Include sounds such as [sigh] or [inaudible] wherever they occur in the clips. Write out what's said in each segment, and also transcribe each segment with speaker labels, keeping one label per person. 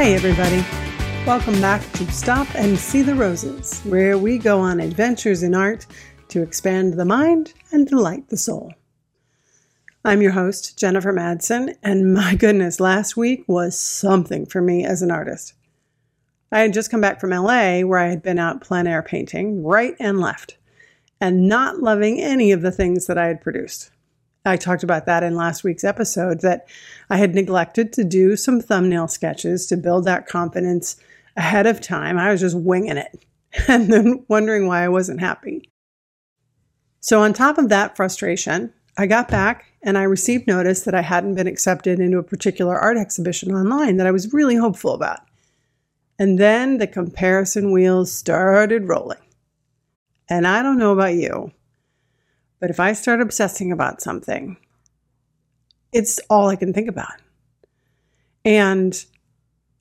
Speaker 1: Hey, everybody. Welcome back to Stop and See the Roses, where we go on adventures in art to expand the mind and delight the soul. I'm your host, Jennifer Madsen, and my goodness, last week was something for me as an artist. I had just come back from LA where I had been out plein air painting right and left and not loving any of the things that I had produced. I talked about that in last week's episode that I had neglected to do some thumbnail sketches to build that confidence ahead of time. I was just winging it [laughs] and then wondering why I wasn't happy. So, on top of that frustration, I got back and I received notice that I hadn't been accepted into a particular art exhibition online that I was really hopeful about. And then the comparison wheels started rolling. And I don't know about you, but if I start obsessing about something, it's all I can think about. And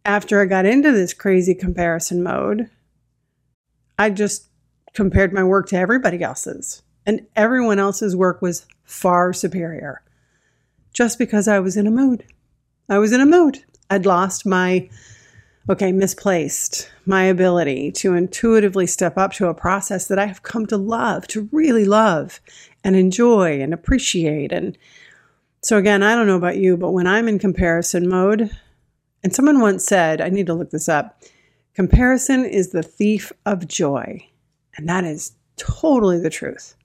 Speaker 1: after I got into this crazy comparison mode, I just compared my work to everybody else's. And everyone else's work was far superior just because I was in a mood. I was in a mood. I'd lost my, okay, misplaced my ability to intuitively step up to a process that I have come to love, to really love and enjoy and appreciate. And so, again, I don't know about you, but when I'm in comparison mode, and someone once said, I need to look this up comparison is the thief of joy. And that is totally the truth.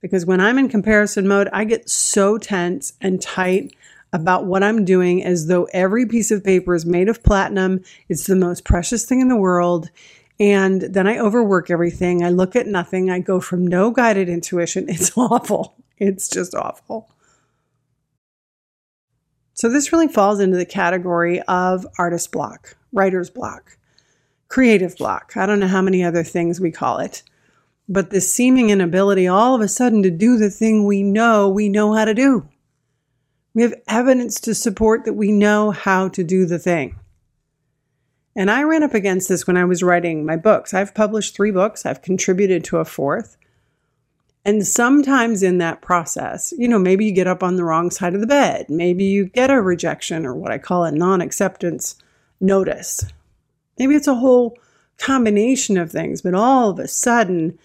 Speaker 1: Because when I'm in comparison mode, I get so tense and tight about what I'm doing as though every piece of paper is made of platinum. It's the most precious thing in the world. And then I overwork everything. I look at nothing. I go from no guided intuition. [laughs] It's awful. It's just awful. So, this really falls into the category of artist block, writer's block, creative block. I don't know how many other things we call it. But this seeming inability all of a sudden to do the thing we know we know how to do. We have evidence to support that we know how to do the thing. And I ran up against this when I was writing my books. I've published three books, I've contributed to a fourth. And sometimes in that process, you know, maybe you get up on the wrong side of the bed. Maybe you get a rejection or what I call a non acceptance notice. Maybe it's a whole combination of things, but all of a sudden,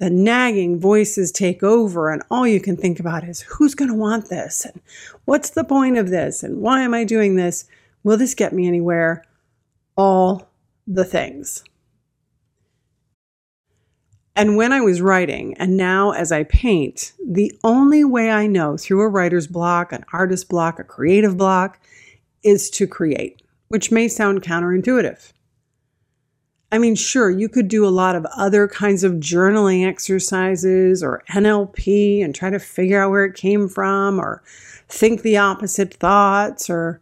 Speaker 1: the nagging voices take over, and all you can think about is who's going to want this? And what's the point of this? And why am I doing this? Will this get me anywhere? All the things. And when I was writing, and now as I paint, the only way I know through a writer's block, an artist block, a creative block is to create, which may sound counterintuitive. I mean, sure, you could do a lot of other kinds of journaling exercises or NLP and try to figure out where it came from or think the opposite thoughts or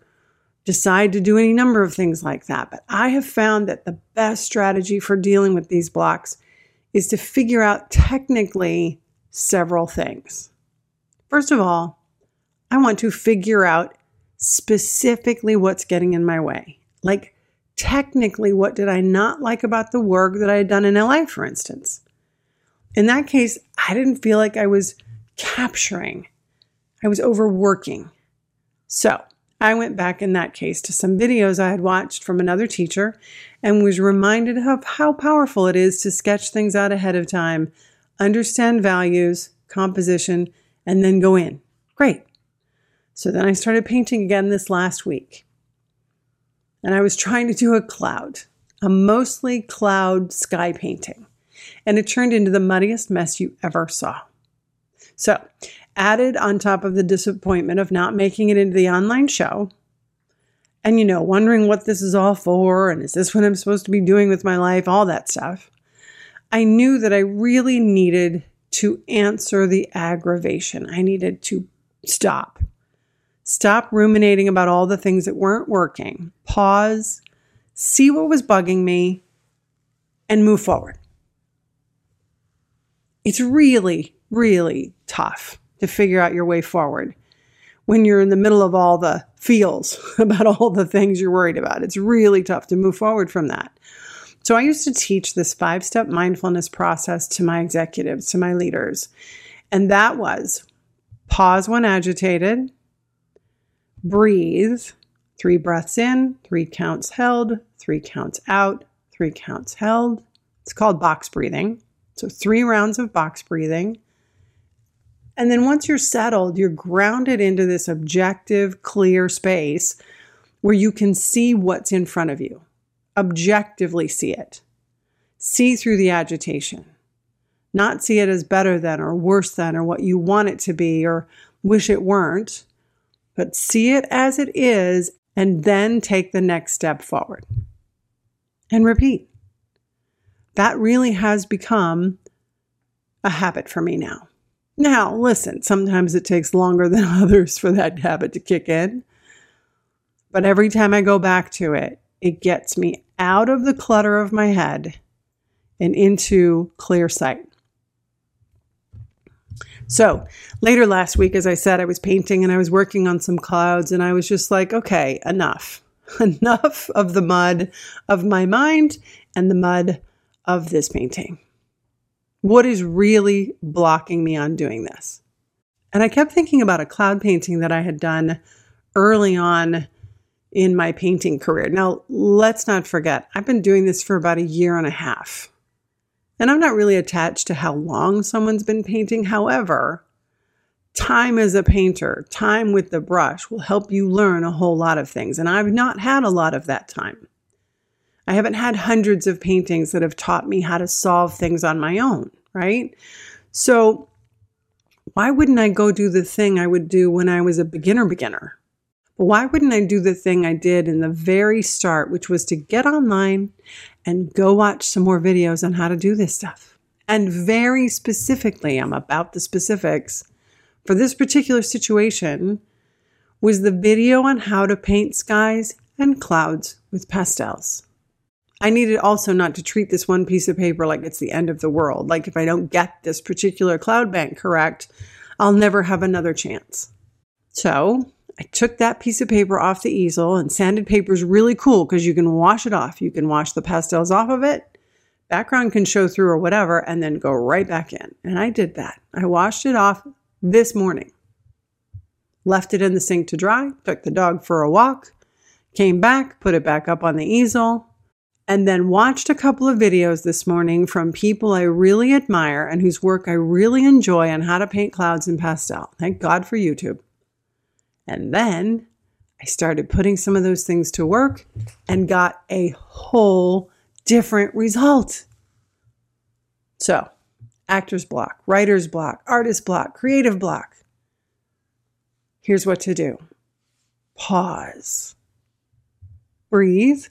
Speaker 1: decide to do any number of things like that. But I have found that the best strategy for dealing with these blocks is to figure out technically several things. First of all, I want to figure out specifically what's getting in my way. Like, technically, what did I not like about the work that I had done in LA, for instance? In that case, I didn't feel like I was capturing, I was overworking. So, I went back in that case to some videos I had watched from another teacher and was reminded of how powerful it is to sketch things out ahead of time, understand values, composition, and then go in. Great. So then I started painting again this last week. And I was trying to do a cloud, a mostly cloud sky painting. And it turned into the muddiest mess you ever saw. So, added on top of the disappointment of not making it into the online show, and you know, wondering what this is all for and is this what I'm supposed to be doing with my life, all that stuff, I knew that I really needed to answer the aggravation. I needed to stop. Stop ruminating about all the things that weren't working. Pause, see what was bugging me, and move forward. It's really, really tough to figure out your way forward when you're in the middle of all the feels [laughs] about all the things you're worried about. It's really tough to move forward from that. So I used to teach this five step mindfulness process to my executives, to my leaders. And that was pause when agitated, breathe, Three breaths in, three counts held, three counts out, three counts held. It's called box breathing. So, three rounds of box breathing. And then once you're settled, you're grounded into this objective, clear space where you can see what's in front of you, objectively see it, see through the agitation, not see it as better than or worse than or what you want it to be or wish it weren't, but see it as it is and then take the next step forward and repeat. That really has become a habit for me now. Now, listen, sometimes it takes longer than [laughs] others for that habit to kick in. But every time I go back to it, it gets me out of the clutter of my head and into clear sight. So later last week, as I said, I was painting and I was working on some clouds, and I was just like, okay, enough. [laughs] enough of the mud of my mind and the mud of this painting. What is really blocking me on doing this? And I kept thinking about a cloud painting that I had done early on in my painting career. Now, let's not forget, I've been doing this for about a year and a half. And I'm not really attached to how long someone's been painting. However, time as a painter, time with the brush will help you learn a whole lot of things. And I've not had a lot of that time. I haven't had hundreds of paintings that have taught me how to solve things on my own, right? So, why wouldn't I go do the thing I would do when I was a beginner beginner? Why wouldn't I do the thing I did in the very start, which was to get online and go watch some more videos on how to do this stuff? And very specifically, I'm about the specifics for this particular situation was the video on how to paint skies and clouds with pastels. I needed also not to treat this one piece of paper like it's the end of the world. Like if I don't get this particular cloud bank correct, I'll never have another chance. So I took that piece of paper off the easel, and sanded paper is really cool because you can wash it off. You can wash the pastels off of it. Background can show through or whatever, and then go right back in. And I did that. I washed it off this morning. Left it in the sink to dry, took the dog for a walk, came back, put it back up on the easel, and then watched a couple of videos this morning from people I really admire and whose work I really enjoy on how to paint clouds in pastel. Thank God for YouTube. And then I started putting some of those things to work and got a whole different result. So, actor's block, writer's block, artist block, creative block. Here's what to do pause, breathe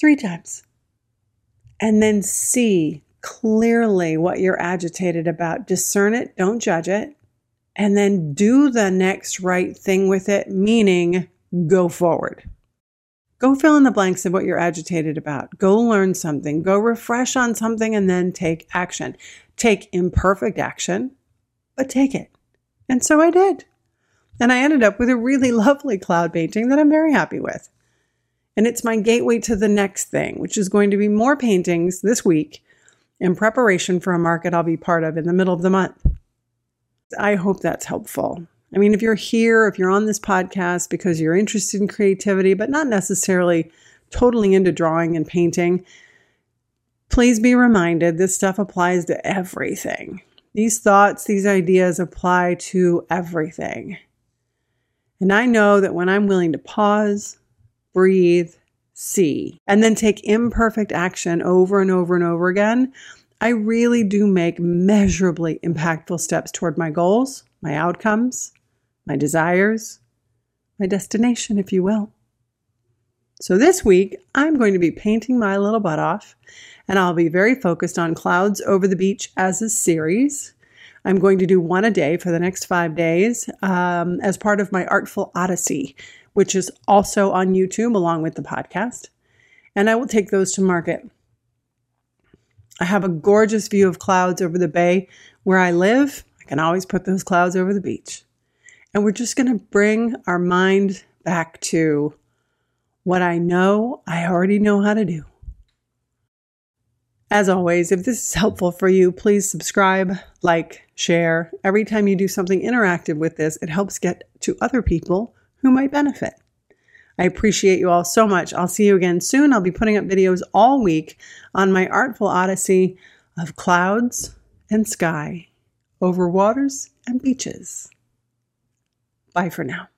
Speaker 1: three times. And then see clearly what you're agitated about. Discern it, don't judge it. And then do the next right thing with it, meaning go forward. Go fill in the blanks of what you're agitated about. Go learn something. Go refresh on something and then take action. Take imperfect action, but take it. And so I did. And I ended up with a really [laughs] lovely cloud painting that I'm very happy with. And it's my gateway to the next thing, which is going to be more paintings this week in preparation for a market I'll be part of in the middle of the month. I hope that's helpful. I mean, if you're here, if you're on this podcast because you're interested in creativity, but not necessarily totally into drawing and painting, please be reminded this stuff applies to everything. These thoughts, these ideas apply to everything. And I know that when I'm willing to pause, breathe, see, and then take imperfect action over and over and over again, I really do make measurably impactful steps toward my goals, my outcomes, my desires, my destination, if you will. So this week, I'm going to be painting my little butt off, and I'll be very focused on clouds over the beach as a series. I'm going to do one a day for the next five days um, as part of my Artful Odyssey, which is also on YouTube along with the podcast. And I will take those to market. I have a gorgeous view of clouds over the bay where I live. I can always put those clouds over the beach. And we're just going to bring our mind back to what I know I already know how to do. As always, if this is helpful for you, please subscribe, like, share. Every time you do something interactive with this, it helps get to other people who might benefit. I appreciate you all so much. I'll see you again soon. I'll be putting up videos all week on my artful odyssey of clouds and sky over waters and beaches. Bye for now.